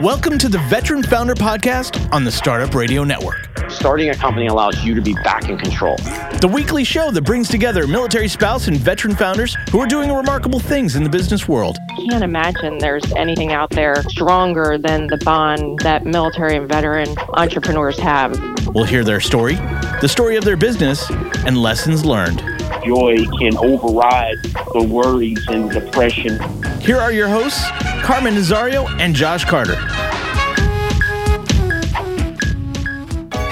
Welcome to the Veteran Founder Podcast on the Startup Radio Network. Starting a company allows you to be back in control. The weekly show that brings together military spouse and veteran founders who are doing remarkable things in the business world. can't imagine there's anything out there stronger than the bond that military and veteran entrepreneurs have. We'll hear their story, the story of their business, and lessons learned. joy can override the worries and depression. Here are your hosts, Carmen Nazario and Josh Carter.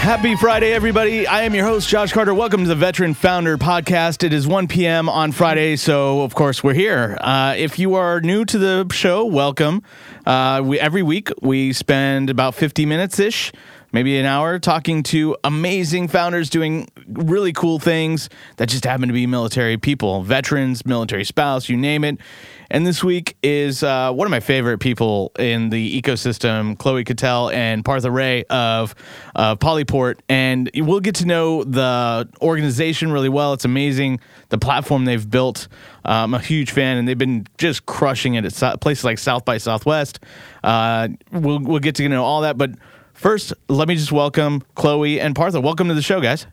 Happy Friday, everybody. I am your host, Josh Carter. Welcome to the Veteran Founder Podcast. It is 1 p.m. on Friday, so of course we're here. Uh, if you are new to the show, welcome. Uh, we, every week we spend about 50 minutes ish, maybe an hour, talking to amazing founders doing really cool things that just happen to be military people, veterans, military spouse, you name it. And this week is uh, one of my favorite people in the ecosystem, Chloe Cattell and Partha Ray of uh, Polyport. And we'll get to know the organization really well. It's amazing the platform they've built. Uh, I'm a huge fan, and they've been just crushing it at so- places like South by Southwest. Uh, we'll, we'll get to know all that. But first, let me just welcome Chloe and Partha. Welcome to the show, guys.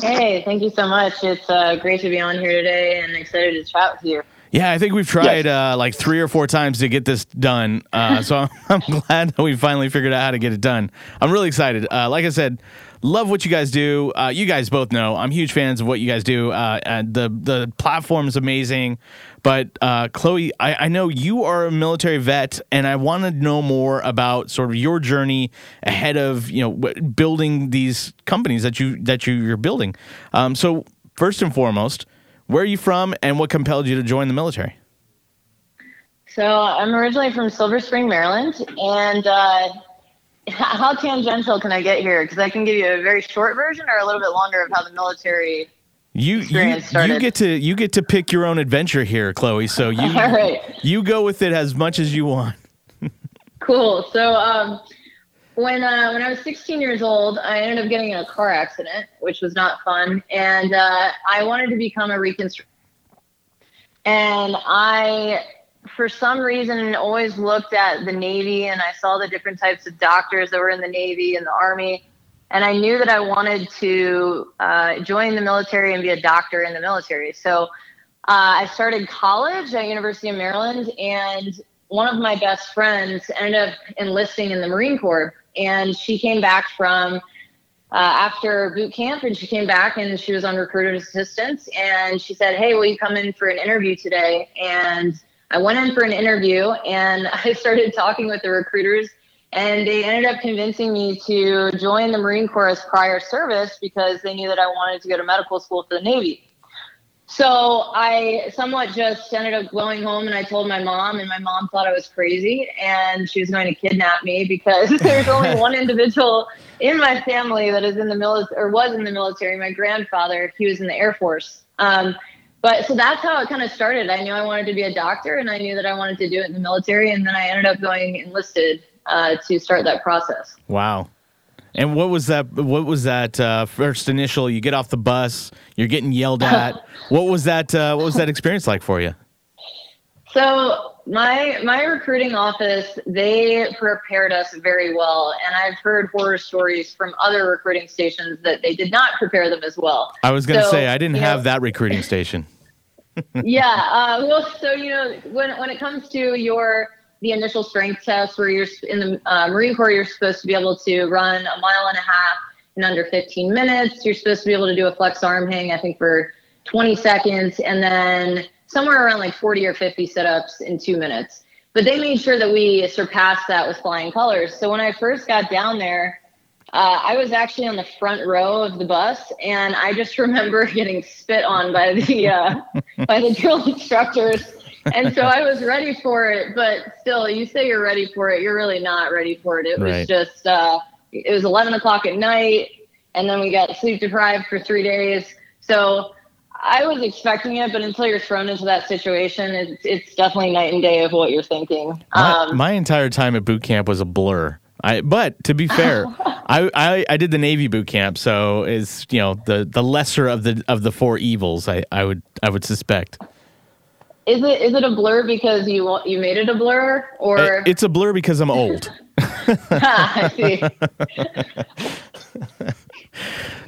Hey, thank you so much. It's uh, great to be on here today and excited to chat with you. Yeah, I think we've tried uh, like three or four times to get this done. Uh, so I'm, I'm glad that we finally figured out how to get it done. I'm really excited. Uh, like I said, love what you guys do. Uh, you guys both know I'm huge fans of what you guys do. Uh, and the the platform is amazing. But uh, Chloe, I, I know you are a military vet, and I want to know more about sort of your journey ahead of you know w- building these companies that you that you, you're building. Um, so first and foremost. Where are you from, and what compelled you to join the military? So I'm originally from Silver Spring, Maryland, and uh, how tangential can I get here? Because I can give you a very short version or a little bit longer of how the military. You you, experience you get to you get to pick your own adventure here, Chloe. So you All right. you go with it as much as you want. Cool. So um, when uh, when I was 16 years old, I ended up getting in a car accident, which was not fun, and uh, I wanted to become a reconstructor. And I, for some reason, always looked at the Navy, and I saw the different types of doctors that were in the Navy and the Army, and I knew that I wanted to uh, join the military and be a doctor in the military. So. Uh, I started college at University of Maryland, and one of my best friends ended up enlisting in the Marine Corps, and she came back from uh, after boot camp, and she came back and she was on recruiter's assistance, and she said, "Hey, will you come in for an interview today?" And I went in for an interview, and I started talking with the recruiters, and they ended up convincing me to join the Marine Corps as prior service because they knew that I wanted to go to medical school for the Navy. So I somewhat just ended up going home and I told my mom, and my mom thought I was crazy and she was going to kidnap me because there's only one individual in my family that is in the military or was in the military. My grandfather, he was in the Air Force. Um, but so that's how it kind of started. I knew I wanted to be a doctor and I knew that I wanted to do it in the military. And then I ended up going enlisted uh, to start that process. Wow. And what was that? What was that uh, first initial? You get off the bus, you're getting yelled at. what was that? Uh, what was that experience like for you? So my my recruiting office, they prepared us very well, and I've heard horror stories from other recruiting stations that they did not prepare them as well. I was going to So, say I didn't have know- that recruiting station. yeah. Uh, well, so you know, when when it comes to your the initial strength test, where you're in the uh, Marine Corps, you're supposed to be able to run a mile and a half in under 15 minutes. You're supposed to be able to do a flex arm hang, I think, for 20 seconds, and then somewhere around like 40 or 50 sit-ups in two minutes. But they made sure that we surpassed that with flying colors. So when I first got down there, uh, I was actually on the front row of the bus, and I just remember getting spit on by the uh, by the drill instructors. And so I was ready for it, but still, you say you're ready for it, you're really not ready for it. It was Right. just uh, it was 11 o'clock at night, and then we got sleep deprived for three days. So I was expecting it, but until you're thrown into that situation, it's it's definitely night and day of what you're thinking. My, Um, my entire time at boot camp was a blur. I, but to be fair, I, I, I did the Navy boot camp, so is you know the, the lesser of the of the four evils. I, I would I would suspect. Is it is it a blur because you you made it a blur or It's a blur because I'm old. I see.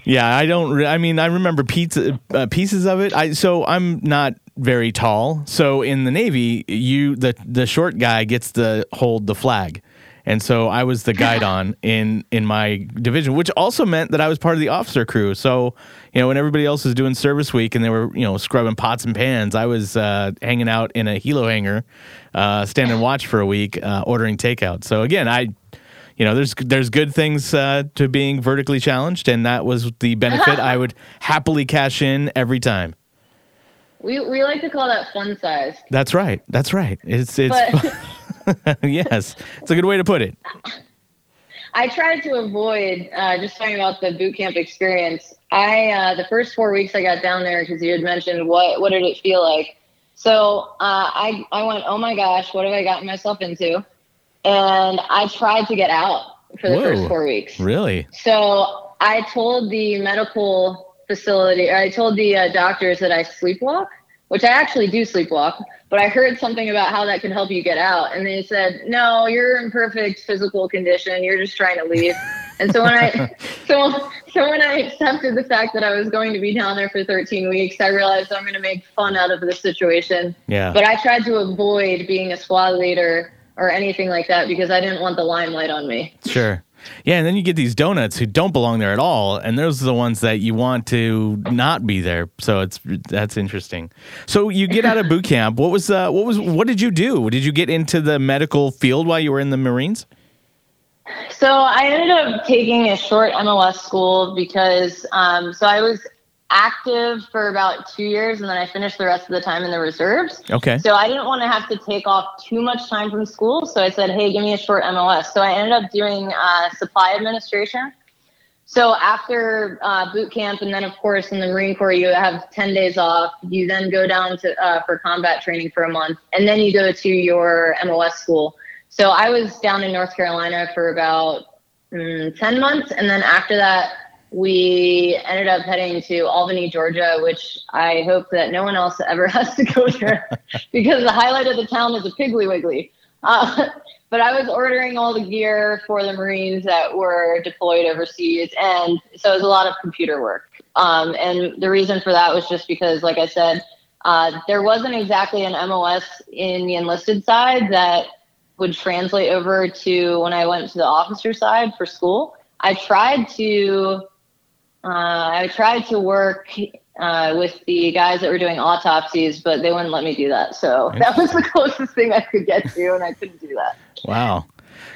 Yeah, I don't. Re- I mean, I remember pizza uh, pieces of it. I so I'm not very tall. So in the Navy, you the the short guy gets to hold the flag, and so I was the guidon in in my division, which also meant that I was part of the officer crew. So you know, when everybody else was doing service week and they were you know scrubbing pots and pans, I was uh, hanging out in a helo hangar, uh, standing watch for a week, uh, ordering takeout. So again, I you know, there's there's good things uh, to being vertically challenged, and that was the benefit I would happily cash in every time. We we like to call that fun size. That's right. That's right. It's it's But yes, it's a good way to put it. I tried to avoid uh, just talking about the boot camp experience. I uh, the first four weeks I got down there because you had mentioned what what did it feel like. So uh, I I went oh my gosh what have I gotten myself into, and I tried to get out for the Whoa. first four weeks. Really? So I told the medical facility, or I told the uh, doctors that I sleepwalk, which I actually do sleepwalk, but I heard something about how that can help you get out. And they said, no, you're in perfect physical condition. You're just trying to leave. and so when I, so, so when I accepted the fact that I was going to be down there for 13 weeks, I realized I'm going to make fun out of the situation. Yeah. But I tried to avoid being a squad leader or anything like that because I didn't want the limelight on me. Sure. Yeah, and then you get these donuts who don't belong there at all, and those are the ones that you want to not be there. So it's that's interesting. So you get out of boot camp. What was uh, what was what did you do? Did you get into the medical field while you were in the Marines? So I ended up taking a short MOS school because um, so I was active for about two years and then I finished the rest of the time in the reserves. Okay. So I didn't want to have to take off too much time from school. So I said, hey, give me a short MOS. So I ended up doing uh, supply administration. So after uh, boot camp, and then of course in the Marine Corps, you have 10 days off. You then go down to uh, for combat training for a month, and then you go to your MOS school. So I was down in North Carolina for about mm, 10 months, and then after that, we ended up heading to Albany, Georgia, which I hope that no one else ever has to go there because the highlight of the town is a Piggly Wiggly. Uh, but I was ordering all the gear for the Marines that were deployed overseas, and so it was a lot of computer work. Um, and the reason for that was just because, like I said, uh, there wasn't exactly an MOS in the enlisted side that would translate over to when I went to the officer side for school. I tried to, uh, I tried to work uh, with the guys that were doing autopsies, but they wouldn't let me do that. So that was the closest thing I could get to, and I couldn't do that. Wow.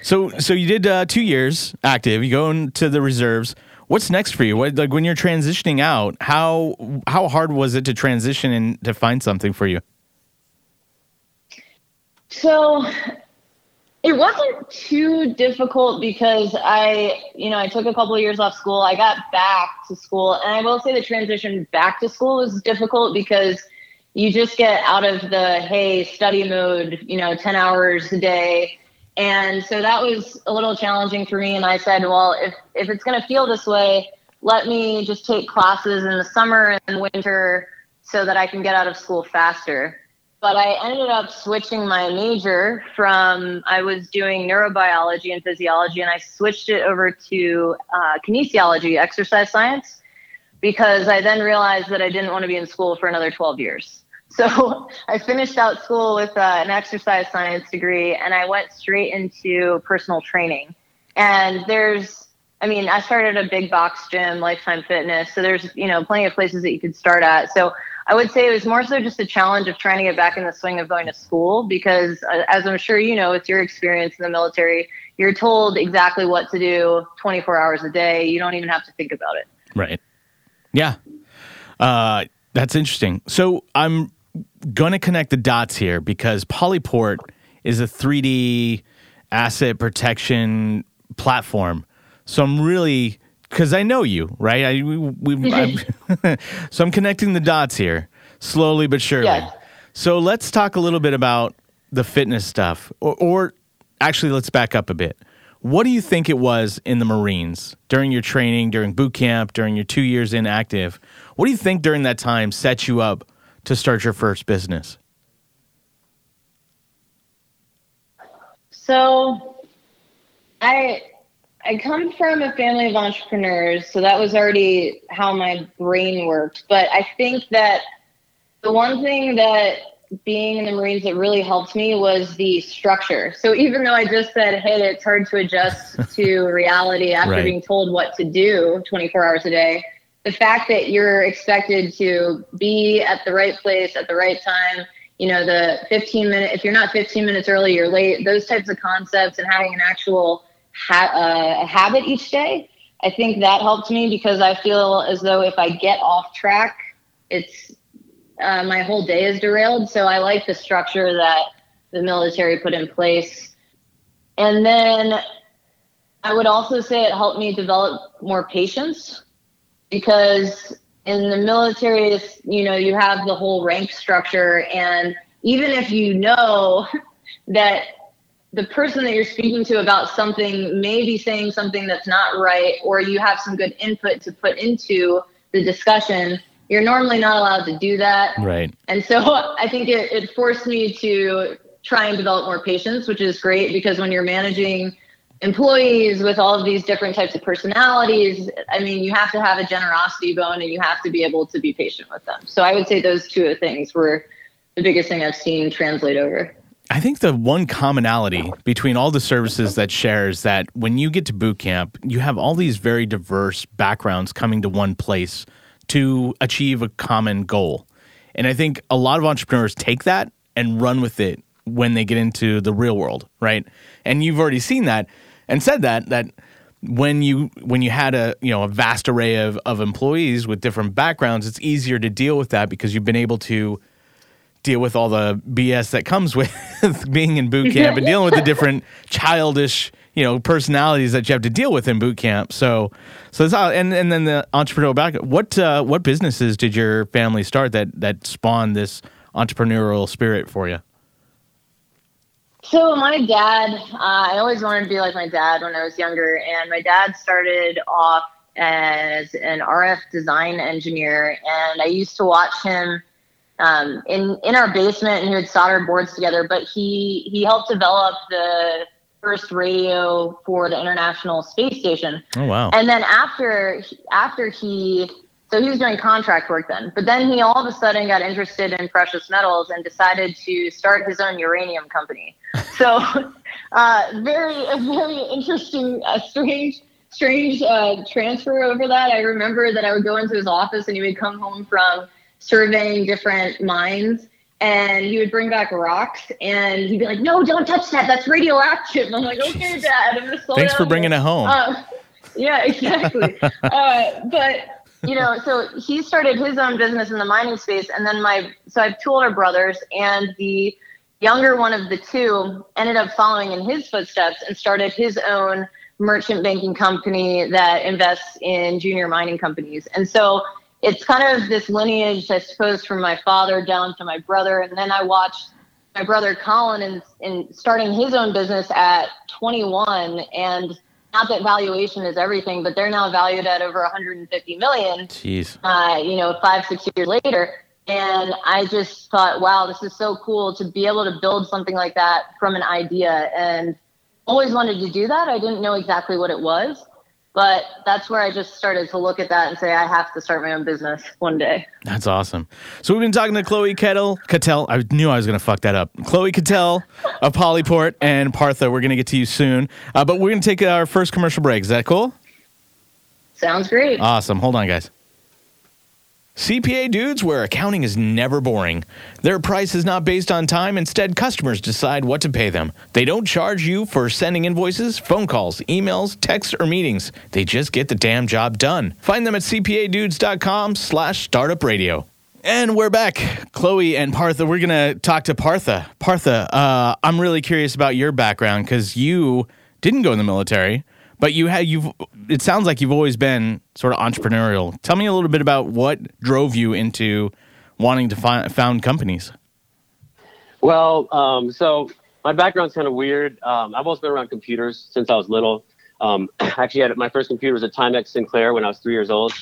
So so you did uh, two years active. You go into the reserves. What's next for you? What, like when you're transitioning out, how how hard was it to transition and to find something for you? So it wasn't too difficult because I, you know, I took a couple of years off school. I got back to school, and I will say the transition back to school was difficult because you just get out of the hey study mode, you know, ten hours a day, and so that was a little challenging for me. And I said, well, if if it's going to feel this way, let me just take classes in the summer and winter so that I can get out of school faster but I ended up switching my major from I was doing neurobiology and physiology, and I switched it over to uh, kinesiology, exercise science, because I then realized that I didn't want to be in school for another 12 years. So I finished out school with uh, an exercise science degree, and I went straight into personal training. And there's I mean, I started a big box gym, Lifetime Fitness. So there's, you know, plenty of places that you could start at. So I would say it was more so just a challenge of trying to get back in the swing of going to school because, uh, as I'm sure you know, with your experience in the military, you're told exactly what to do 24 hours a day. You don't even have to think about it. Right. Yeah. Uh, that's interesting. So I'm going to connect the dots here because Polyport is a 3D asset protection platform. So I'm really because I know you, right? I, we, we so I'm connecting the dots here slowly but surely. Yes. So let's talk a little bit about the fitness stuff, or, or actually, let's back up a bit. What do you think it was in the Marines during your training, during boot camp, during your two years inactive? What do you think during that time set you up to start your first business? So, I I come from a family of entrepreneurs, so that was already how my brain worked. But I think that the one thing that being in the Marines that really helped me was the structure. So even though I just said, hey, it's hard to adjust to reality after Right. being told what to do 24 hours a day, the fact that you're expected to be at the right place at the right time, you know, the 15 minute, if you're not 15 minutes early, you're late, those types of concepts and having an actual ha- uh, a habit each day. I think that helped me because I feel as though if I get off track, it's uh, my whole day is derailed. So I like the structure that the military put in place. And then I would also say it helped me develop more patience because in the military, you know, you have the whole rank structure. And even if you know that the person that you're speaking to about something may be saying something that's not right, or you have some good input to put into the discussion, you're normally not allowed to do that. Right. And so I think it, it forced me to try and develop more patience, which is great because when you're managing employees with all of these different types of personalities, I mean, you have to have a generosity bone and you have to be able to be patient with them. So I would say those two things were the biggest thing I've seen translate over. I think the one commonality between all the services that share is that when you get to boot camp, you have all these very diverse backgrounds coming to one place to achieve a common goal. And I think a lot of entrepreneurs take that and run with it when they get into the real world, right? And you've already seen that and said that that when you when you had a you know a vast array of, of employees with different backgrounds, it's easier to deal with that because you've been able to deal with all the BS that comes with being in boot camp and dealing with the different childish, you know, personalities that you have to deal with in boot camp. So, so that's how. And and then the entrepreneurial back. What uh, what businesses did your family start that that spawned this entrepreneurial spirit for you? So my dad, uh, I always wanted to be like my dad when I was younger, and my dad started off as an RF design engineer, and I used to watch him um, in in our basement, and he would solder boards together. But he he helped develop the first radio for the International Space Station. Oh wow! And then after after he so he was doing contract work then, but then he all of a sudden got interested in precious metals and decided to start his own uranium company. So uh, very a very interesting, uh, strange strange uh, transfer over that. I remember that I would go into his office and he would come home from surveying different mines and he would bring back rocks and he'd be like, "No, don't touch that. That's radioactive." And I'm like, "Okay, Dad." I'm slow Thanks for bringing it home. Uh, yeah, exactly. uh, but you know, so he started his own business in the mining space, and then my so I have two older brothers, and the younger one of the two ended up following in his footsteps and started his own merchant banking company that invests in junior mining companies, and so it's kind of this lineage, I suppose, from my father down to my brother, and then I watched my brother Colin in, in starting his own business at 21 and not that valuation is everything, but they're now valued at over 150 million. Jeez. Uh, you know, five six years later, and I just thought, wow, this is so cool to be able to build something like that from an idea, and always wanted to do that. I didn't know exactly what it was, but that's where I just started to look at that and say, I have to start my own business one day. That's awesome. So we've been talking to Chloe Kettle, Cattell. I knew I was going to fuck that up. Chloe Cattell of Polyport and Partha. We're going to get to you soon, uh, but we're going to take our first commercial break. Is that cool? Sounds great. Awesome. Hold on, guys. CPA dudes, where accounting is never boring. Their price is not based on time. Instead, customers decide what to pay them. They don't charge you for sending invoices, phone calls, emails, texts, or meetings. They just get the damn job done. Find them at cpadudes.com slash startup radio. And we're back. Chloe and Partha, we're going to talk to Partha. Partha, uh, I'm really curious about your background because you didn't go in the military, but you had you've it sounds like you've always been sort of entrepreneurial. Tell me a little bit about what drove you into wanting to fi- found companies. Well, um, so my background's kind of weird. Um, I've always been around computers since I was little. Um, actually, had my first computer was a Timex Sinclair when I was three years old,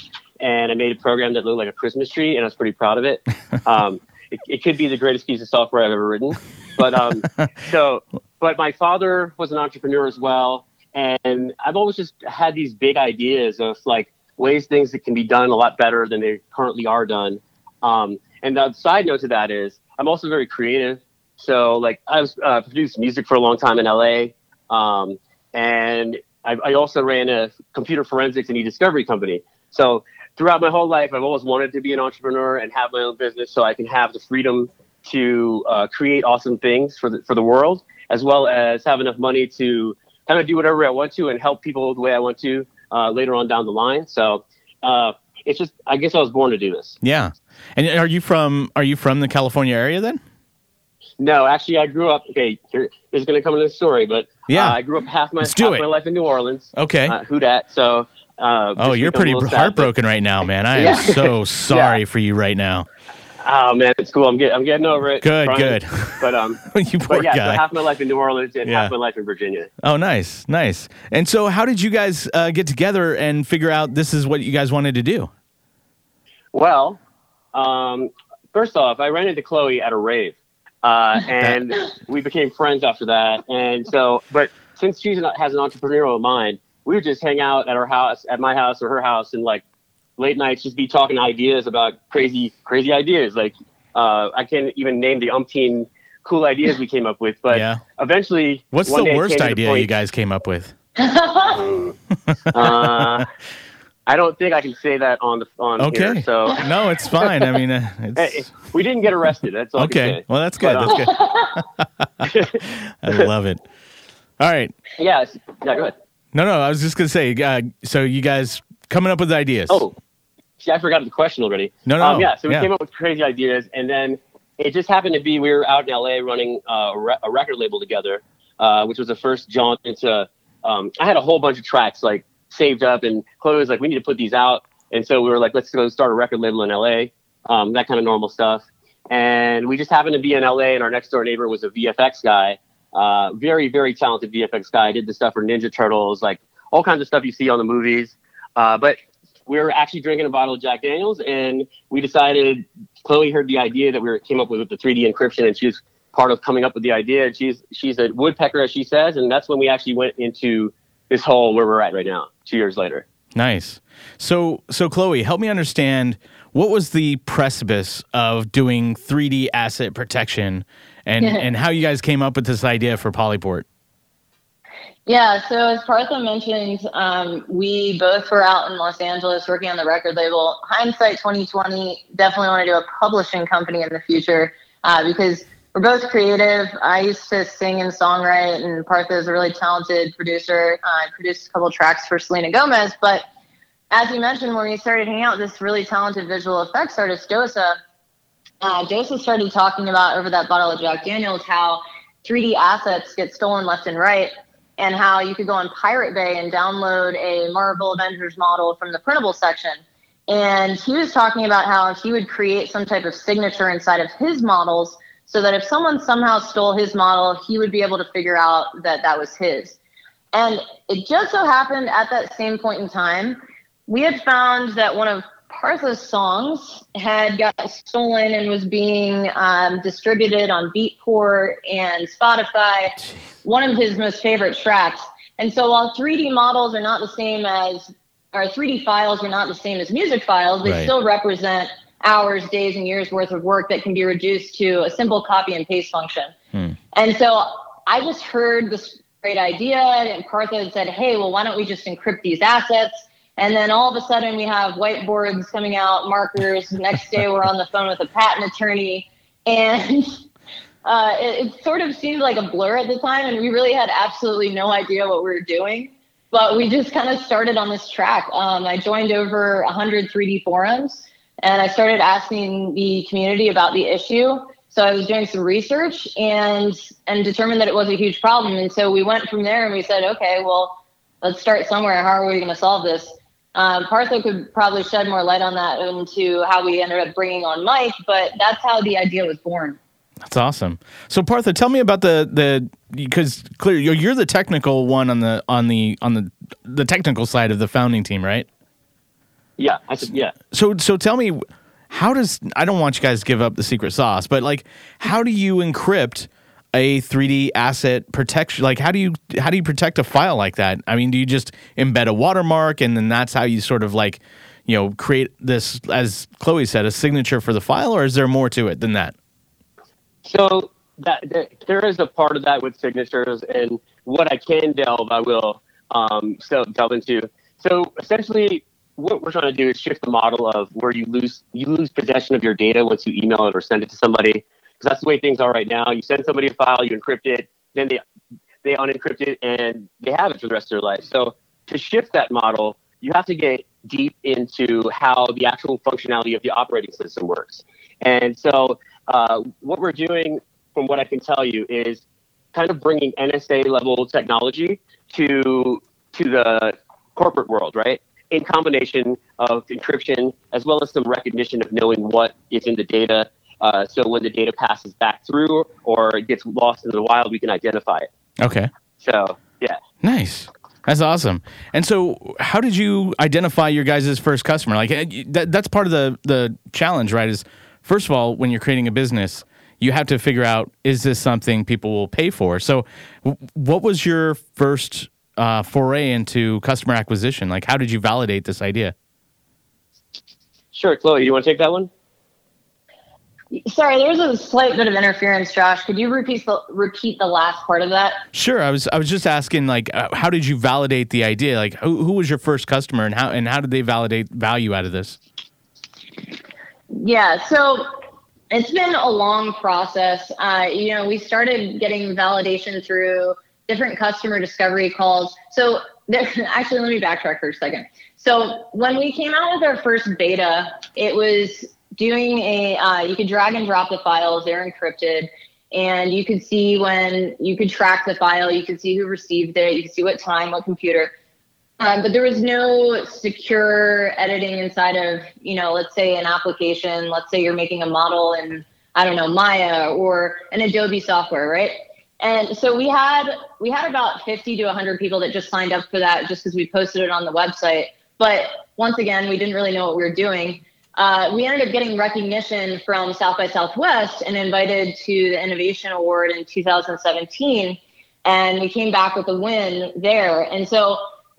and I made a program that looked like a Christmas tree, and I was pretty proud of it. Um, it, it could be the greatest piece of software I've ever written. But um, so, but my father was an entrepreneur as well, and I've always just had these big ideas of like ways things that can be done a lot better than they currently are done. Um, and the side note to that is I'm also very creative. So like I've uh, produced music for a long time in LA, um, and I, I also ran a computer forensics and e-discovery company. So throughout my whole life, I've always wanted to be an entrepreneur and have my own business, so I can have the freedom to uh, create awesome things for the for the world, as well as have enough money to kind of do whatever I want to and help people the way I want to uh, later on down the line. So uh, it's just, I guess I was born to do this. Yeah. And are you from are you from the California area then? No, actually, I grew up. Okay, here is going to come into the story, but Yeah. uh, I grew up half my half it. my life in New Orleans. Okay. Uh, who dat? So. Uh, oh, you're pretty little sad, heartbroken right now, man. I am so sorry for you right now. Oh man, it's cool. I'm getting I'm getting over it. Good, Trying. good. But um, you poor but yeah, so half my life in New Orleans and Yeah. half my life in Virginia. oh, nice, nice. And so, how did you guys uh, get together and figure out this is what you guys wanted to do? Well, um, first off, I ran into Chloe at a rave, uh, and we became friends after that. And so, but since she has an entrepreneurial mind, we would just hang out at our house, at my house or her house, and like late nights, just be talking ideas about crazy, crazy ideas. Like uh, I can't even name the umpteen cool ideas we came up with, but Yeah. eventually, What's one the day worst came to the idea point- you guys came up with? uh, I don't think I can say that on the on Okay. here. So. No, it's fine. I mean, uh, Hey, it's we didn't get arrested. That's all I can okay. say. Well, that's good. But, That's good. I love it. All right. Yeah, yeah, go ahead. No, no. I was just gonna say. Uh, so you guys coming up with ideas? Oh, see, I forgot the question already. No, no, Um, yeah, so we yeah. came up with crazy ideas, and then it just happened to be we were out in LA running uh, a, re- a record label together, uh, which was the first jaunt into. Um, I had a whole bunch of tracks like saved up, and Chloe was like, "We need to put these out," and so we were like, "Let's go start a record label in LA." Um, that kind of normal stuff, and we just happened to be in LA, and our next door neighbor was a VFX guy, uh, very very talented VFX guy. Did the stuff for Ninja Turtles, like all kinds of stuff you see on the movies. Uh, but we were actually drinking a bottle of Jack Daniels, and we decided. Chloe heard the idea that we were, came up with with the 3D encryption, and she was part of coming up with the idea. And she's she's a woodpecker, as she says, and that's when we actually went into this hole where we're at right now, two years later. Nice. So, so Chloe, help me understand what was the precipice of doing 3D asset protection, and and how you guys came up with this idea for Polyport. Yeah, so as Partha mentioned, um, we both were out in Los Angeles working on the record label. Hindsight 2020, definitely want to do a publishing company in the future uh, because we're both creative. I used to sing and songwrite, and Partha is a really talented producer. Uh, I produced a couple tracks for Selena Gomez, but as you mentioned, when we started hanging out this really talented visual effects artist, Joseph, uh, Joseph started talking about over that bottle of Jack Daniels how 3D assets get stolen left and right, and how you could go on Pirate Bay and download a Marvel Avengers model from the printable section. And he was talking about how he would create some type of signature inside of his models so that if someone somehow stole his model, he would be able to figure out that that was his. And it just so happened at that same point in time, we had found that one of Partha's songs had got stolen and was being um, distributed on Beatport and Spotify, one of his most favorite tracks. And so while 3D models are not the same as, or 3D files are not the same as music files, they Right. still represent hours, days, and years worth of work that can be reduced to a simple copy and paste function. And so I just heard this great idea, and Partha said, hey, well, why don't we just encrypt these assets? And then all of a sudden, we have whiteboards coming out, markers. Next day, we're on the phone with a patent attorney. And uh, it, it sort of seemed like a blur at the time, and we really had absolutely no idea what we were doing. But we just kind of started on this track. Um, I joined over 100 3D forums, and I started asking the community about the issue. So I was doing some research and and determined that it was a huge problem. And so we went from there and we said, okay, well, let's start somewhere. How are we going to solve this? Um, Partha could probably shed more light on that into how we ended up bringing on Mike, but that's how the idea was born. That's awesome. So Partha, tell me about the the because clearly you're, you're the technical one on the on the on the the technical side of the founding team, right? Yeah, I said, yeah. So so tell me how does I don't want you guys to give up the secret sauce, but like how do you encrypt a 3D asset protection? Like, how do you how do you protect a file like that? I mean, do you just embed a watermark and then that's how you sort of like, you know, create this, as Chloe said, a signature for the file, or is there more to it than that? So that, that there is a part of that with signatures, and what I can delve, I will um, so delve into. So essentially, what we're trying to do is shift the model of where you lose you lose possession of your data once you email it or send it to somebody, that's the way things are right now. You send somebody a file, you encrypt it, then they they unencrypt it, and they have it for the rest of their life. So to shift that model, you have to get deep into how the actual functionality of the operating system works. And so uh, what we're doing, from what I can tell you, is kind of bringing NSA level technology to to the corporate world, right? In combination of encryption as well as some recognition of knowing what is in the data. Uh, so when the data passes back through or gets lost in the wild, we can identify it. Okay. So yeah. Nice. That's awesome. And so, how did you identify your guys' first customer? Like eh, that, that's part of the the challenge, right? Is first of all, when you're creating a business, you have to figure out is this something people will pay for. So, w- what was your first uh, foray into customer acquisition? Like, how did you validate this idea? Sure, Chloe, you want to take that one? Sorry, there was a slight bit of interference, Josh. Could you repeat the repeat the last part of that? Sure. I was I was just asking like uh, how did you validate the idea? Like who who was your first customer and how and how did they validate value out of this? Yeah, so it's been a long process. Uh, you know, we started getting validation through different customer discovery calls. So there, actually, let me backtrack for a second. So when we came out with our first beta, it was doing a uh, you could drag and drop the files they're encrypted and you could see when you could track the file you could see who received it you could see what time what computer. Um, but there was no secure editing inside of you know let's say an application let's say you're making a model in i don't know maya or an adobe software right? And so we had we had about 50 to 100 people that just signed up for that just because we posted it on the website. But once again we didn't really know what we were doing uh, we ended up getting recognition from South by Southwest and invited to the Innovation Award in 2017. And we came back with a win there. And so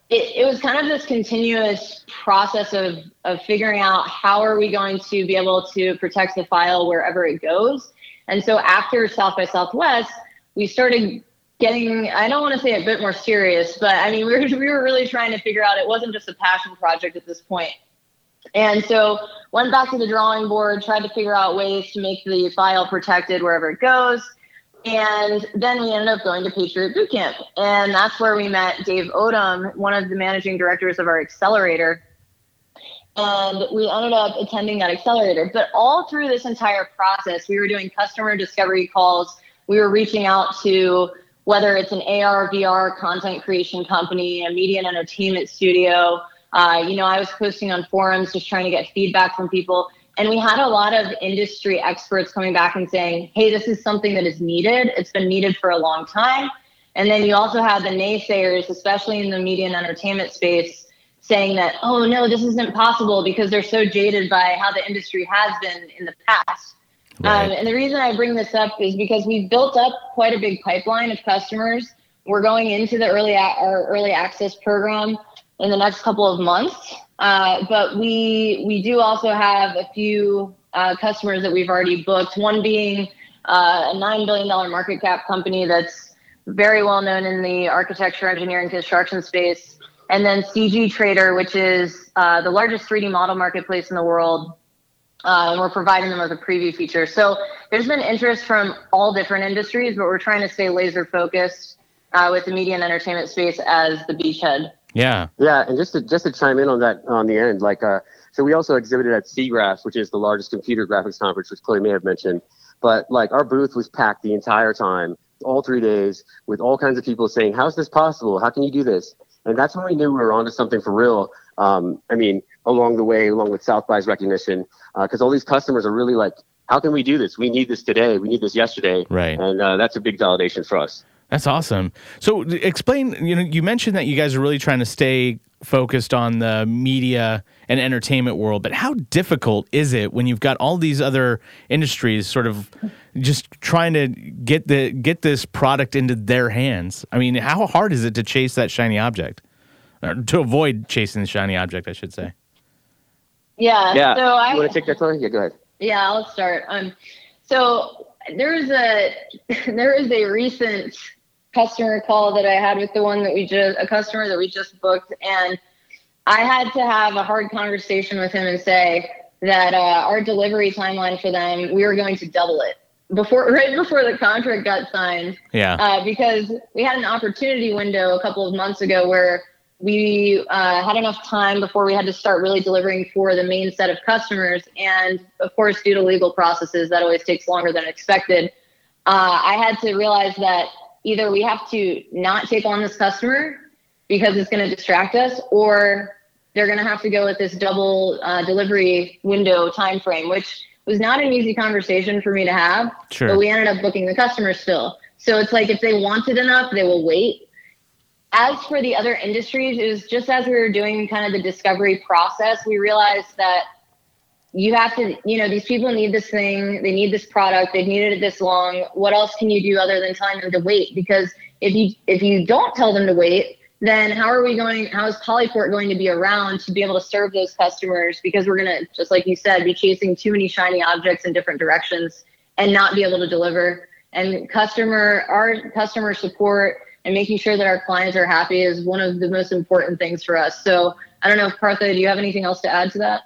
it, it was kind of this continuous process of, of figuring out how are we going to be able to protect the file wherever it goes. And so after South by Southwest, we started getting, I don't want to say a bit more serious, but I mean, we were, we were really trying to figure out it wasn't just a passion project at this point and so went back to the drawing board, tried to figure out ways to make the file protected wherever it goes. And then we ended up going to Patriot Bootcamp. And that's where we met Dave Odom, one of the managing directors of our accelerator. And we ended up attending that accelerator. But all through this entire process, we were doing customer discovery calls. We were reaching out to whether it's an AR, VR content creation company, a media and entertainment studio, uh, you know, I was posting on forums just trying to get feedback from people. And we had a lot of industry experts coming back and saying, hey, this is something that is needed. It's been needed for a long time. And then you also had the naysayers, especially in the media and entertainment space, saying that, oh, no, this isn't possible because they're so jaded by how the industry has been in the past. Right. Um, and the reason I bring this up is because we've built up quite a big pipeline of customers. We're going into the early a- our early access program in the next couple of months. Uh, but we we do also have a few uh, customers that we've already booked. One being uh, a nine billion dollar market cap company that's very well known in the architecture, engineering, construction space, and then CG Trader, which is uh, the largest 3D model marketplace in the world. Uh, and we're providing them with a preview feature. So there's been interest from all different industries, but we're trying to stay laser focused uh, with the media and entertainment space as the beachhead. Yeah. Yeah, and just to just to chime in on that on the end, like uh, so we also exhibited at SIGGRAPH, which is the largest computer graphics conference, which Chloe may have mentioned. But like our booth was packed the entire time, all three days, with all kinds of people saying, "How's this possible? How can you do this?" And that's when we knew we were onto something for real. Um, I mean, along the way, along with South by's recognition, because uh, all these customers are really like, "How can we do this? We need this today. We need this yesterday." Right. And uh, that's a big validation for us. That's awesome. So explain, you know, you mentioned that you guys are really trying to stay focused on the media and entertainment world, but how difficult is it when you've got all these other industries sort of just trying to get the get this product into their hands. I mean, how hard is it to chase that shiny object? Or to avoid chasing the shiny object, I should say. Yeah. Yeah. So you I want to take that, Tori? Yeah, go ahead. Yeah, I'll start. Um, so there is a there is a recent customer call that I had with the one that we just a customer that we just booked, and I had to have a hard conversation with him and say that uh, our delivery timeline for them we were going to double it before right before the contract got signed Yeah. uh, because we had an opportunity window a couple of months ago where we uh, had enough time before we had to start really delivering for the main set of customers. And of course, due to legal processes, that always takes longer than expected. Uh, I had to realize that either we have to not take on this customer because it's going to distract us, or they're going to have to go with this double uh, delivery window time frame, which was not an easy conversation for me to have. Sure. But we ended up booking the customer still. So it's like if they want it enough, they will wait. As for the other industries, it was just as we were doing kind of the discovery process, we realized that you have to, you know, these people need this thing, they need this product, they've needed it this long. What else can you do other than telling them to wait? Because if you if you don't tell them to wait, then how are we going how is polyport going to be around to be able to serve those customers because we're going to just like you said be chasing too many shiny objects in different directions and not be able to deliver and customer our customer support and making sure that our clients are happy is one of the most important things for us so i don't know partha do you have anything else to add to that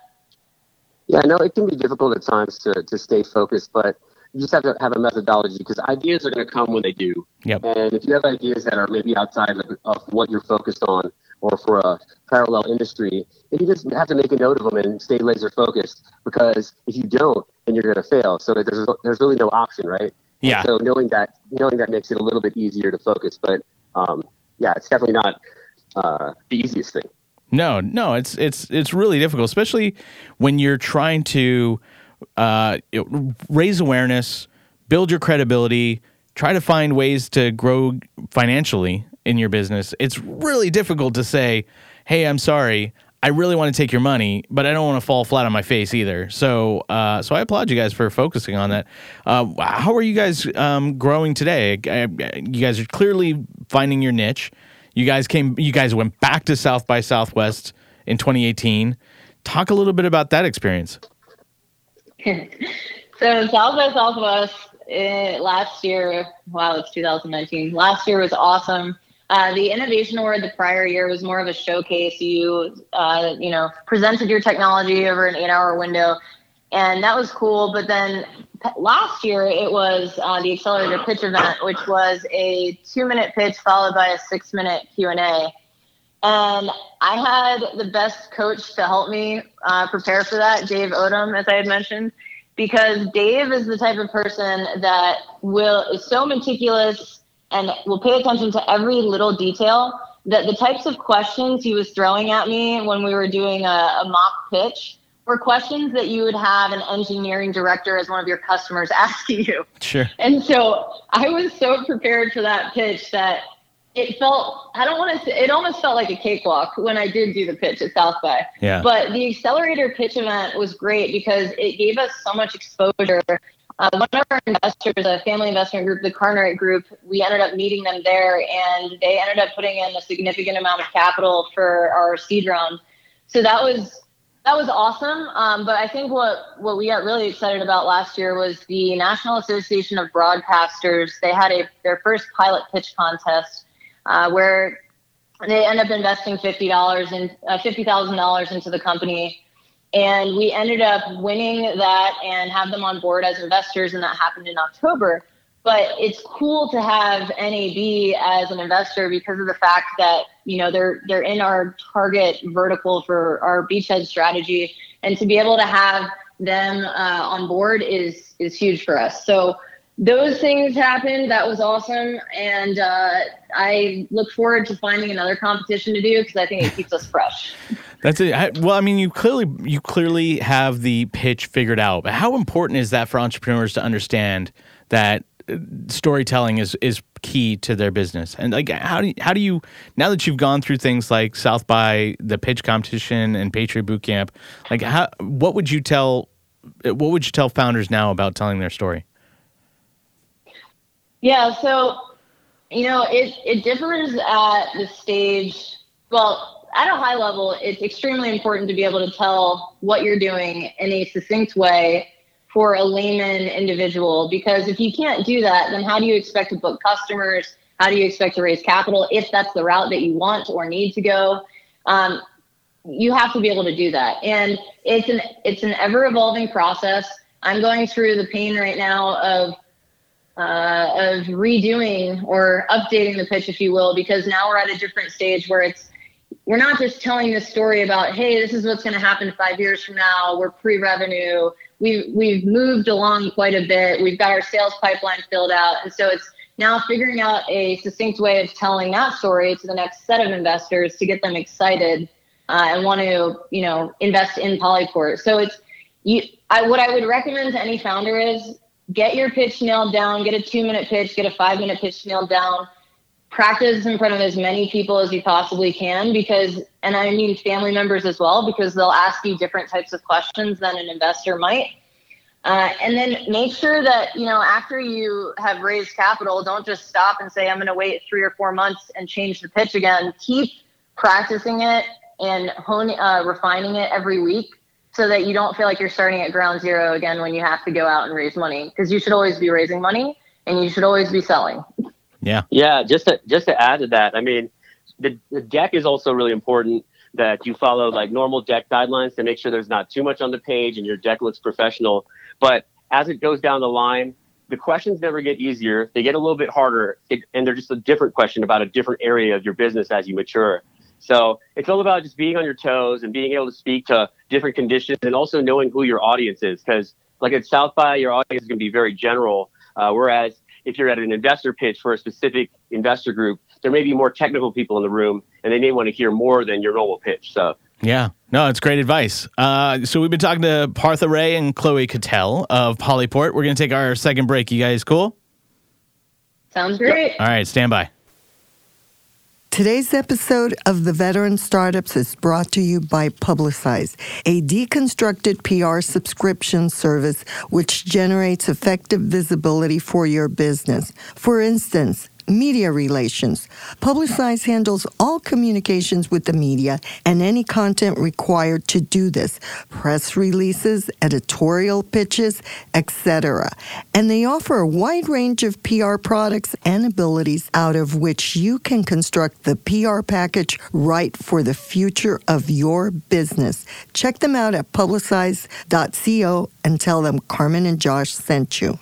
Yeah, no, it can be difficult at times to, to stay focused, but you just have to have a methodology because ideas are going to come when they do. Yep. And if you have ideas that are maybe outside of, of what you're focused on or for a parallel industry, then you just have to make a note of them and stay laser focused because if you don't, then you're going to fail. So there's, there's really no option, right? Yeah. So knowing that, knowing that makes it a little bit easier to focus, but um, yeah, it's definitely not uh, the easiest thing. No, no, it's it's it's really difficult, especially when you're trying to uh, raise awareness, build your credibility, try to find ways to grow financially in your business. It's really difficult to say, "Hey, I'm sorry, I really want to take your money, but I don't want to fall flat on my face either." So, uh, so I applaud you guys for focusing on that. Uh, how are you guys um, growing today? You guys are clearly finding your niche. You guys came. You guys went back to South by Southwest in 2018. Talk a little bit about that experience. So South by Southwest uh, last year, wow, it's 2019. Last year was awesome. Uh, the innovation award the prior year was more of a showcase. You, uh, you know, presented your technology over an eight-hour window, and that was cool. But then last year it was uh, the accelerator pitch event, which was a two-minute pitch followed by a six-minute Q and A. And I had the best coach to help me uh, prepare for that, Dave Odom, as I had mentioned, because Dave is the type of person that will is so meticulous and will pay attention to every little detail that the types of questions he was throwing at me when we were doing a, a mock pitch were questions that you would have an engineering director as one of your customers asking you. Sure. And so I was so prepared for that pitch that it felt, I don't want to say, it almost felt like a cakewalk when I did do the pitch at South by. Yeah. But the accelerator pitch event was great because it gave us so much exposure. Uh, one of our investors, a family investment group, the Cartwright Group, we ended up meeting them there and they ended up putting in a significant amount of capital for our seed round. So that was that was awesome. Um, but I think what what we got really excited about last year was the National Association of Broadcasters. They had a their first pilot pitch contest uh, where they end up investing fifty dollars and uh, fifty thousand dollars into the company, and we ended up winning that and have them on board as investors, and that happened in October. But it's cool to have NAB as an investor because of the fact that you know they're they're in our target vertical for our beachhead strategy, and to be able to have them uh, on board is is huge for us. So those things happened. That was awesome, and uh, I look forward to finding another competition to do because I think it keeps us fresh. That's it. I, well, I mean, you clearly you clearly have the pitch figured out. But how important is that for entrepreneurs to understand that storytelling is is key to their business? And like, how do you, how do you now that you've gone through things like South by the pitch competition and Patriot Bootcamp, like how what would you tell what would you tell founders now about telling their story? Yeah, so you know, it it differs at the stage. Well, at a high level, it's extremely important to be able to tell what you're doing in a succinct way for a layman individual because if you can't do that, then how do you expect to book customers? How do you expect to raise capital if that's the route that you want or need to go? Um, you have to be able to do that, and it's an it's an ever evolving process. I'm going through the pain right now of uh, of redoing or updating the pitch, if you will, because now we're at a different stage where it's we're not just telling this story about hey, this is what's going to happen five years from now. We're pre-revenue. We've we've moved along quite a bit. We've got our sales pipeline filled out, and so it's now figuring out a succinct way of telling that story to the next set of investors to get them excited uh, and want to you know invest in Polyport. So it's you. I, what I would recommend to any founder is get your pitch nailed down, get a two minute pitch, get a five minute pitch nailed down, practice in front of as many people as you possibly can because, and I mean family members as well, because they'll ask you different types of questions than an investor might. Uh, and then make sure that, you know, after you have raised capital, don't just stop and say, I'm going to wait three or four months and change the pitch again. Keep practicing it and honing, uh, refining it every week so that you don't feel like you're starting at ground zero again when you have to go out and raise money because you should always be raising money and you should always be selling. Yeah. Yeah. Just to, just to add to that, I mean, the, the deck is also really important that you follow like normal deck guidelines to make sure there's not too much on the page and your deck looks professional. But as it goes down the line, the questions never get easier. They get a little bit harder, it, and they're just a different question about a different area of your business as you mature. So it's all about just being on your toes and being able to speak to different conditions and also knowing who your audience is. Because like at South by, your audience is going to be very general. Uh, whereas if you're at an investor pitch for a specific investor group, there may be more technical people in the room and they may want to hear more than your normal pitch. So yeah, no, it's great advice. Uh, so we've been talking to Partha Ray and Chloe Cattell of Polyport. We're going to take our second break. You guys cool? Sounds great. All right, stand by. Today's episode of The Veteran Startups is brought to you by Publicize, a deconstructed PR subscription service which generates effective visibility for your business. For instance, media relations. Publicize handles all communications with the media and any content required to do this press releases, editorial pitches, etc. And they offer a wide range of PR products and abilities out of which you can construct the PR package right for the future of your business. Check them out at publicize.co and tell them Carmen and Josh sent you.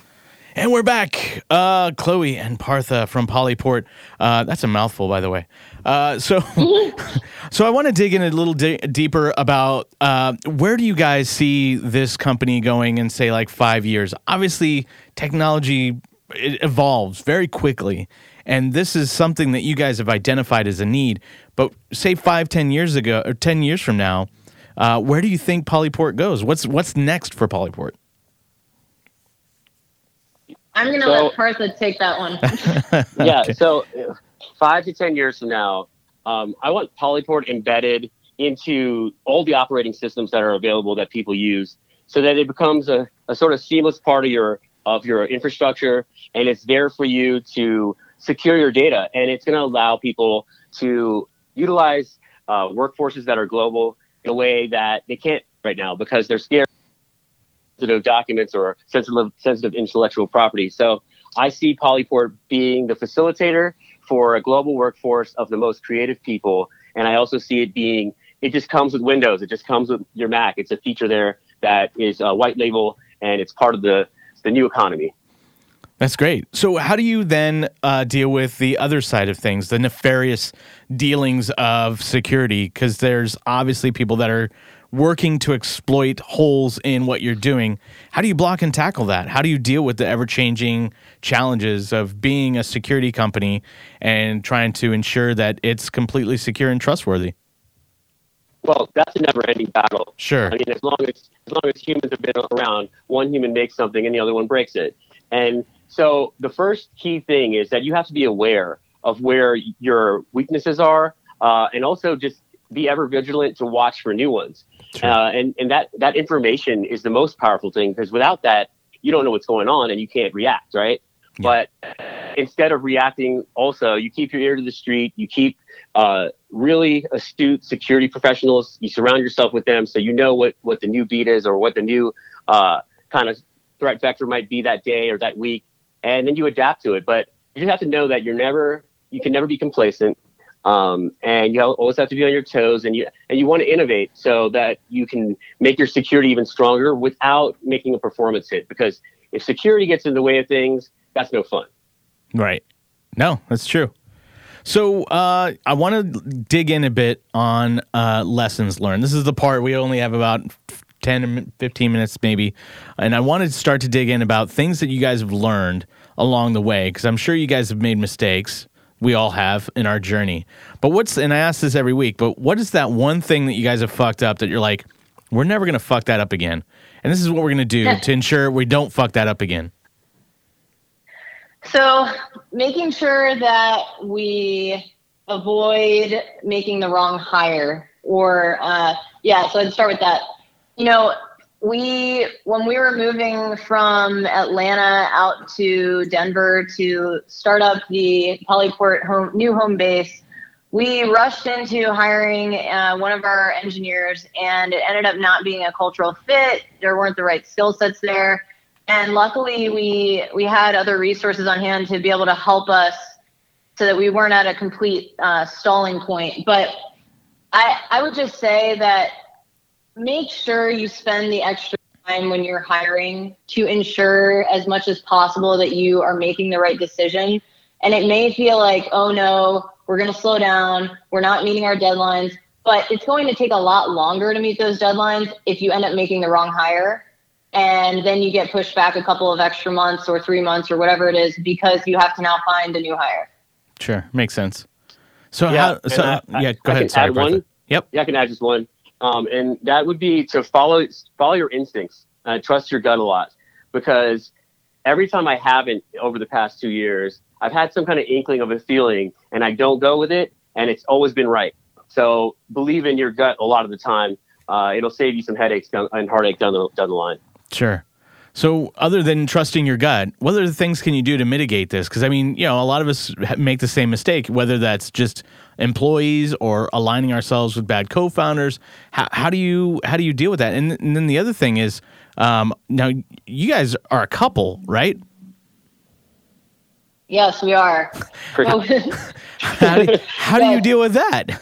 And we're back. Uh, Chloe and Partha from Polyport. Uh, that's a mouthful, by the way. Uh, so, so I want to dig in a little di- deeper about uh, where do you guys see this company going in, say, like five years? Obviously, technology it evolves very quickly, and this is something that you guys have identified as a need. But say five, ten years ago, or ten years from now, uh, where do you think Polyport goes? What's what's next for Polyport? I'm going to So- let Partha take that one. yeah. Okay. So five to ten years from now, um, I want Polyport embedded into all the operating systems that are available that people use, so that it becomes a, a sort of seamless part of your of your infrastructure, and it's there for you to secure your data, and it's going to allow people to utilize uh, workforces that are global in a way that they can't right now because they're scared sensitive documents or sensitive sensitive intellectual property. So I see Polyport being the facilitator for a global workforce of the most creative people, and I also see it being it just comes with Windows. It just comes with your Mac. It's a feature there that is a white label and it's part of the the new economy. That's great. So, how do you then uh, deal with the other side of things, the nefarious dealings of security? Because there's obviously people that are working to exploit holes in what you're doing. How do you block and tackle that? How do you deal with the ever changing challenges of being a security company and trying to ensure that it's completely secure and trustworthy? Well, that's a never-ending battle. Sure. I mean, as long as as long as humans have been around, one human makes something and the other one breaks it. And so the first key thing is that you have to be aware of where your weaknesses are, uh, and also just be ever vigilant to watch for new ones. Sure. Uh, and and that that information is the most powerful thing because without that, you don't know what's going on and you can't react, right? But instead of reacting, also you keep your ear to the street. You keep uh, really astute security professionals. You surround yourself with them, so you know what what the new beat is or what the new uh, kind of threat vector might be that day or that week, and then you adapt to it. But you just have to know that you're never you can never be complacent. Um, and you always have to be on your toes and you and you want to innovate so that you can make your security even stronger without making a performance hit because if security gets in the way of things that's no fun Right. No, that's true. So uh, I want to dig in a bit on uh, lessons learned. This is the part we only have about 10 15 minutes maybe. And I wanted to start to dig in about things that you guys have learned along the way because I'm sure you guys have made mistakes. We all have in our journey. But what's, and I ask this every week, but what is that one thing that you guys have fucked up that you're like, we're never to fuck that up again? And this is what we're to do to ensure we don't fuck that up again. So, making sure that we avoid making the wrong hire, or uh, yeah, so I'd start with that. You know, we when we were moving from Atlanta out to Denver to start up the Polyport home, new home base, we rushed into hiring uh, one of our engineers, and it ended up not being a cultural fit. There weren't the right skill sets there and luckily we we had other resources on hand to be able to help us so that we weren't at a complete uh, stalling point but i i would just say that make sure you spend the extra time when you're hiring to ensure as much as possible that you are making the right decision and it may feel like oh no we're going to slow down we're not meeting our deadlines but it's going to take a lot longer to meet those deadlines if you end up making the wrong hire and then you get pushed back a couple of extra months or three months or whatever it is because you have to now find a new hire. Sure, makes sense. So Yeah, how? So I- yeah, I go ahead. Sorry, add one? Yep. Yeah, I can add just one. Um, and that would be to follow follow your instincts. Uh, trust your gut a lot because every time I haven't over the past two years, I've had some kind of inkling of a feeling, and I don't go with it, and it's always been right. So believe in your gut a lot of the time. Uh, it'll save you some headaches and heartache down the down the line. Sure. So, other than trusting your gut, what other things can you do to mitigate this? Because I mean, you know, a lot of us make the same mistake, whether that's just employees or aligning ourselves with bad co-founders. How, how do you how do you deal with that? And, and then the other thing is, um, now you guys are a couple, right? Yes, we are. How do, how do you deal with that?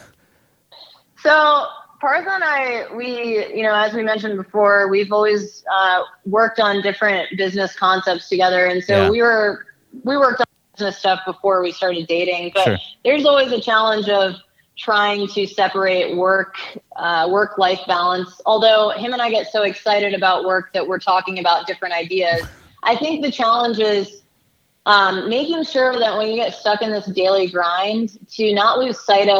So Partha and I, we, you know, as we mentioned before, we've always uh, worked on different business concepts together, and so Yeah. we were we worked on business stuff before we started dating. But Sure. there's always a challenge of trying to separate work uh, work life balance. Although him and I get so excited about work that we're talking about different ideas. I think the challenge is um, making sure that when you get stuck in this daily grind, to not lose sight of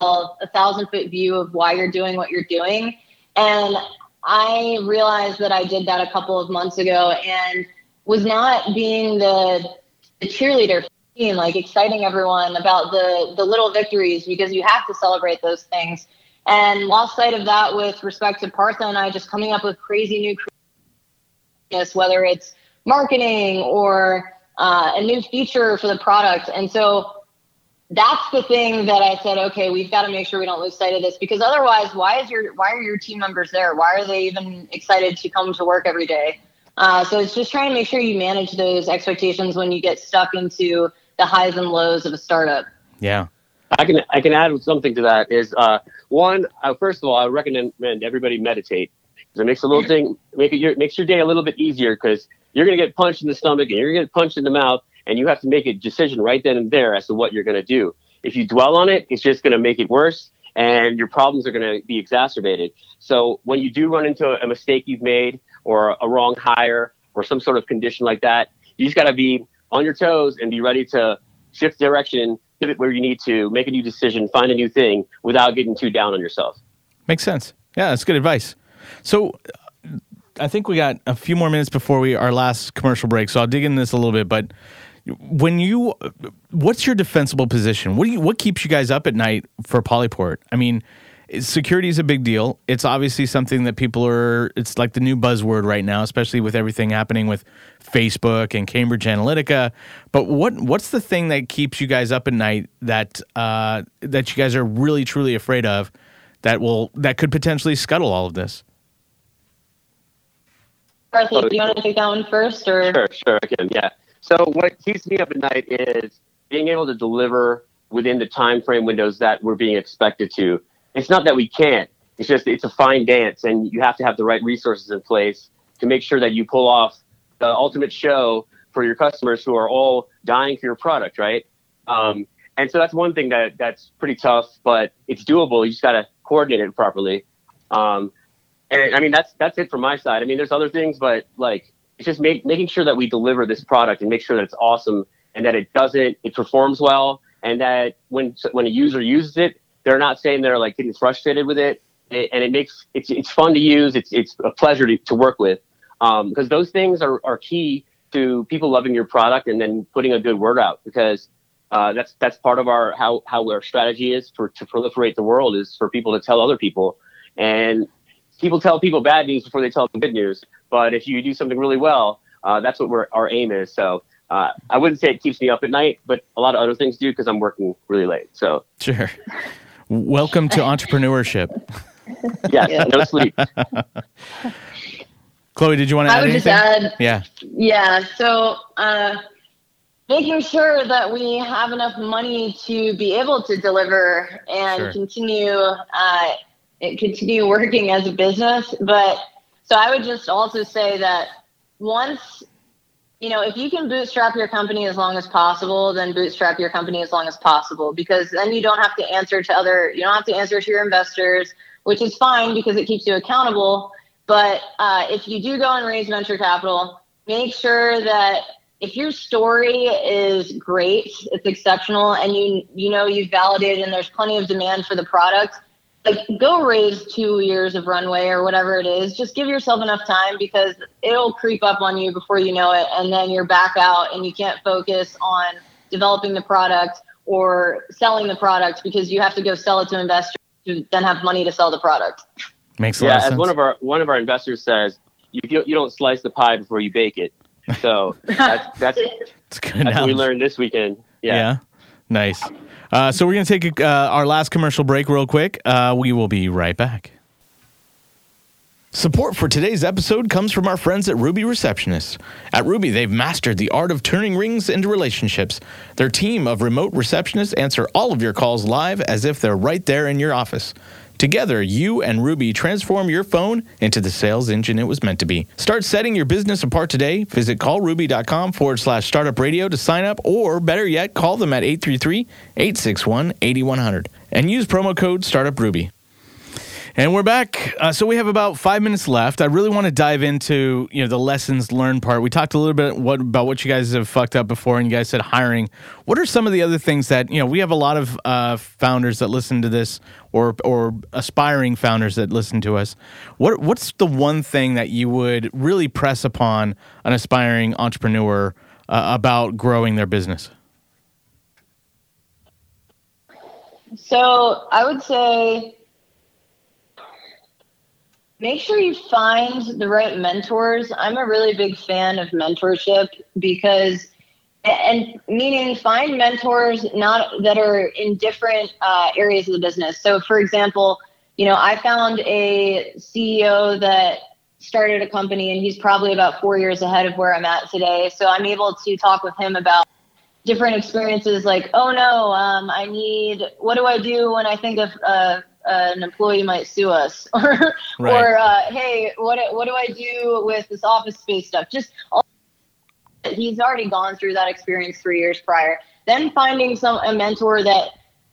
a thousand foot view of why you're doing what you're doing. And I realized that I did that a couple of months ago and was not being the, the cheerleader team, like exciting everyone about the, the little victories because you have to celebrate those things. And lost sight of that with respect to Partha and I just coming up with crazy new creativeness, whether it's marketing or uh, a new feature for the product. And so that's the thing that I said, okay, we've got to make sure we don't lose sight of this because otherwise, why is your why are your team members there? Why are they even excited to come to work every day? Uh, so it's just trying to make sure you manage those expectations when you get stuck into the highs and lows of a startup. Yeah. I can I can add something to that. Is uh, one uh, first of all, I recommend everybody meditate because it makes a little thing make it your makes your day a little bit easier because you're gonna get punched in the stomach and you're gonna get punched in the mouth and you have to make a decision right then and there as to what you're gonna do. If you dwell on it, it's just gonna make it worse and your problems are gonna be exacerbated. So when you do run into a mistake you've made or a wrong hire or some sort of condition like that, you just gotta be on your toes and be ready to shift direction, pivot where you need to, make a new decision, find a new thing without getting too down on yourself. Makes sense. Yeah, that's good advice. So I think we got a few more minutes before we our last commercial break, so I'll dig into this a little bit. But when you, what's your defensible position? What do you, what keeps you guys up at night for Polyport? I mean, security is a big deal. It's obviously something that people are. It's like the new buzzword right now, especially with everything happening with Facebook and Cambridge Analytica. But what what's the thing that keeps you guys up at night that uh, that you guys are really truly afraid of that will that could potentially scuttle all of this? Do you want to take that one first, or Sure, sure, yeah. So what keeps me up at night is being able to deliver within the time frame windows that we're being expected to. It's not that we can't. It's just it's a fine dance, and you have to have the right resources in place to make sure that you pull off the ultimate show for your customers who are all dying for your product, right? Um, and so that's one thing that that's pretty tough, but it's doable. You just got to coordinate it properly. Um, and I mean that's that's it from my side. I mean, there's other things, but like it's just make, making sure that we deliver this product and make sure that it's awesome and that it doesn't it performs well and that when when a user uses it, they're not saying they're like getting frustrated with it, and it makes it's it's fun to use. It's it's a pleasure to, to work with because um, those things are are key to people loving your product and then putting a good word out because. Uh, that's that's part of our how how our strategy is for to proliferate the world is for people to tell other people, and people tell people bad news before they tell them good news. But if you do something really well, uh, that's what we're, our aim is. So uh, I wouldn't say it keeps me up at night, but a lot of other things do because I'm working really late. So Sure. Welcome to entrepreneurship. yes, no sleep. Chloe, did you want to I add would anything? just add, yeah. yeah. So uh, making sure that we have enough money to be able to deliver and Sure. continue uh, and continue working as a business. But so I would just also say that once you know, if you can bootstrap your company as long as possible, then bootstrap your company as long as possible because then you don't have to answer to other, you don't have to answer to your investors, which is fine because it keeps you accountable. But uh, if you do go and raise venture capital, make sure that if your story is great, it's exceptional, and you you know you've validated and there's plenty of demand for the product, like go raise two years of runway or whatever it is. Just give yourself enough time because it'll creep up on you before you know it, and then you're back out and you can't focus on developing the product or selling the product because you have to go sell it to investors who then have money to sell the product. Makes a yeah, lot of as one of our one of our investors says, you don't, you don't slice the pie before you bake it. So that's that's it's a good that's what we learned this weekend. Yeah. Yeah. Nice. Uh, so we're going to take uh, our last commercial break real quick. Uh, we will be right back. Support for today's episode comes from our friends at Ruby Receptionists. At Ruby, they've mastered the art of turning rings into relationships. Their team of remote receptionists answer all of your calls live as if they're right there in your office. Together, you and Ruby transform your phone into the sales engine it was meant to be. Start setting your business apart today. Visit callruby.com forward slash startup radio to sign up, or better yet, call them at 833 861 8100 and use promo code StartupRuby. And we're back. Uh, so we have about five minutes left. I really want to dive into you know the lessons learned part. We talked a little bit what, about what you guys have fucked up before, and you guys said hiring. What are some of the other things that you know? We have a lot of uh, founders that listen to this, or or aspiring founders that listen to us. What what's the one thing that you would really press upon an aspiring entrepreneur uh, about growing their business? So I would say make sure you find the right mentors. I'm a really big fan of mentorship because, and meaning find mentors not that are in different uh, areas of the business. So, for example, you know, I found a CEO that started a company and he's probably about four years ahead of where I'm at today. So I'm able to talk with him about different experiences like, oh no, um, I need, what do I do when I think of uh, an employee might sue us? or, Right. or uh, hey, what, what do I do with this office space stuff? Just all, he's already gone through that experience three years prior. Then finding some a mentor that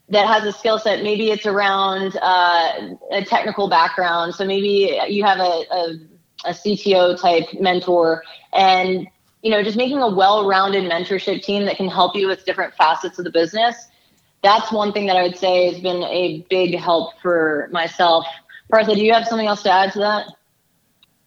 that has a skill set. Maybe it's around uh, a technical background. So maybe you have a, a, a CTO type mentor and you know, just making a well-rounded mentorship team that can help you with different facets of the business. That's one thing that I would say has been a big help for myself. Partha, do you have something else to add to that?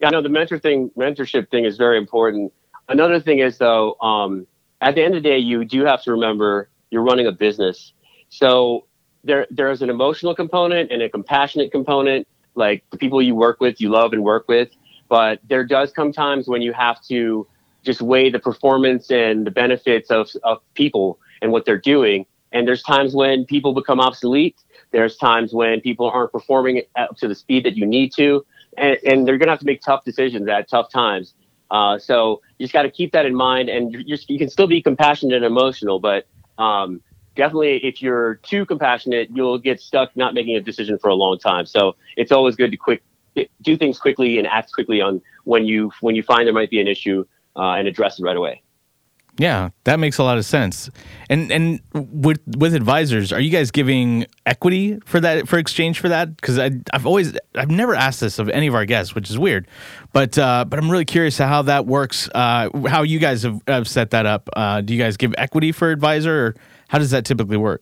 Yeah, no, the mentor thing, mentorship thing is very important. Another thing is though, um, at the end of the day, you do have to remember you're running a business. So there there is an emotional component and a compassionate component, like the people you work with, you love and work with. But there does come times when you have to just weigh the performance and the benefits of, of people and what they're doing. And there's times when people become obsolete. There's times when people aren't performing up to the speed that you need to. And, and they're going to have to make tough decisions at tough times. Uh, so you just got to keep that in mind. And you're, you can still be compassionate and emotional, but um, definitely if you're too compassionate, you'll get stuck not making a decision for a long time. So it's always good to quick do things quickly and act quickly on when you when you find there might be an issue uh, and address it right away. Yeah, that makes a lot of sense. And and with with advisors, are you guys giving equity for that for exchange for that? Because I've always I've never asked this of any of our guests, which is weird. But uh, but I'm really curious how that works. Uh, how you guys have, have set that up? Uh, do you guys give equity for advisor, or how does that typically work?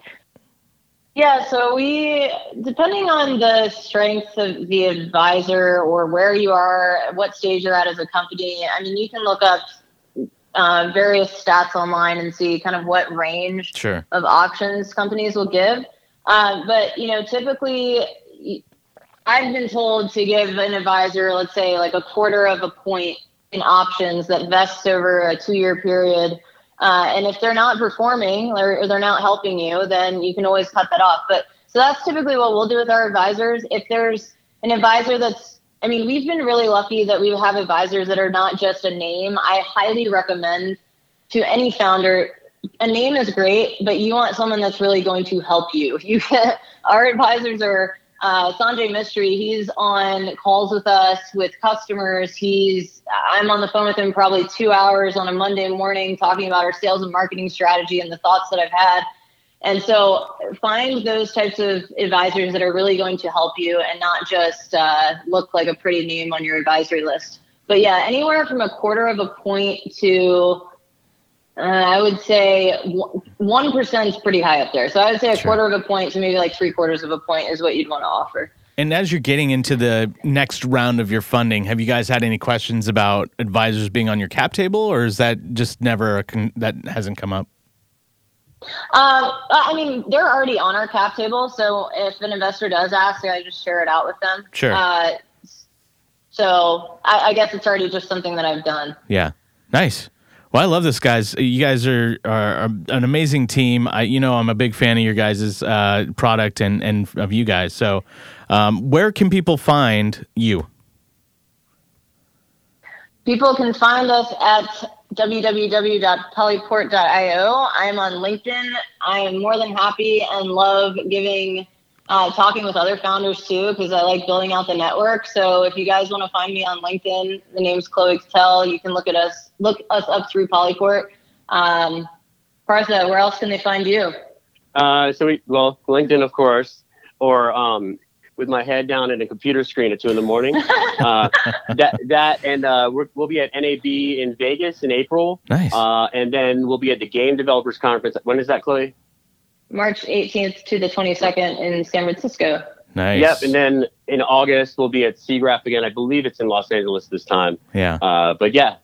Yeah, so we, depending on the strength of the advisor or where you are, what stage you're at as a company, I mean, you can look up uh, various stats online and see kind of what range sure. of options companies will give. Uh, but, you know, typically, I've been told to give an advisor, let's say, like a quarter of a point in options that vests over a two year period uh, and if they're not performing or, or they're not helping you, then you can always cut that off. But so that's typically what we'll do with our advisors. If there's an advisor that's, I mean, we've been really lucky that we have advisors that are not just a name. I highly recommend to any founder a name is great, but you want someone that's really going to help you. You our advisors are uh, Sanjay Mistry, he's on calls with us with customers. He's I'm on the phone with him probably two hours on a Monday morning talking about our sales and marketing strategy and the thoughts that I've had. And so find those types of advisors that are really going to help you and not just uh, look like a pretty name on your advisory list. But yeah, anywhere from a quarter of a point to uh, I would say one percent is pretty high up there. So I would say a sure. quarter of a point to maybe like three quarters of a point is what you'd want to offer. And as you're getting into the next round of your funding, have you guys had any questions about advisors being on your cap table, or is that just never con- that hasn't come up? Um, I mean, they're already on our cap table, so if an investor does ask, I just share it out with them. Sure. Uh, so I, I guess it's already just something that I've done. Yeah. Nice. Well, I love this, guys. You guys are, are, an amazing team. I, you know, I'm a big fan of your guys' uh, product and, and of you guys. So, um, where can people find you? People can find us at www.polyport.io. I'm on LinkedIn. I am more than happy and love giving uh, talking with other founders too because I like building out the network. So if you guys want to find me on LinkedIn, the name's Chloe Cattell. You can look at us, look us up through Polyport. Um, Partha, where else can they find you? Uh, so we well LinkedIn of course, or um, with my head down at a computer screen at two in the morning. uh, that that and uh, we will be at NAB in Vegas in April. Nice. Uh, and then we'll be at the Game Developers Conference. When is that, Chloe? March 18th to the 22nd in San Francisco. Nice. Yep. And then in August, we'll be at SIGGRAPH again. I believe it's in Los Angeles this time. Yeah. Uh, but yeah.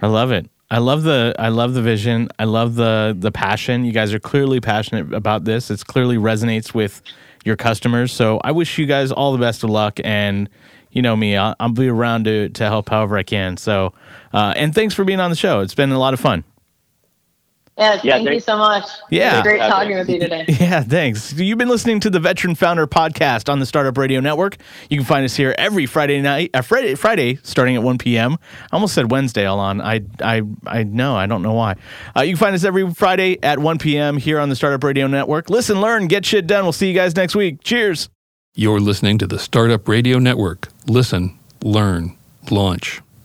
I love it. I love the I love the vision. I love the the passion. You guys are clearly passionate about this. It clearly resonates with your customers. So I wish you guys all the best of luck. And you know me, I'll, I'll be around to to help however I can. So uh, and thanks for being on the show. It's been a lot of fun. Yes, yeah, thank you so much. Yeah. great talking with you today. Yeah, thanks. You've been listening to the Veteran Founder podcast on the Startup Radio Network. You can find us here every Friday night, uh, Friday, Friday starting at 1 p.m. I almost said Wednesday, all on. I, I, I know. I don't know why. Uh, you can find us every Friday at 1 p.m. here on the Startup Radio Network. Listen, learn, get shit done. We'll see you guys next week. Cheers. You're listening to the Startup Radio Network. Listen, learn, launch.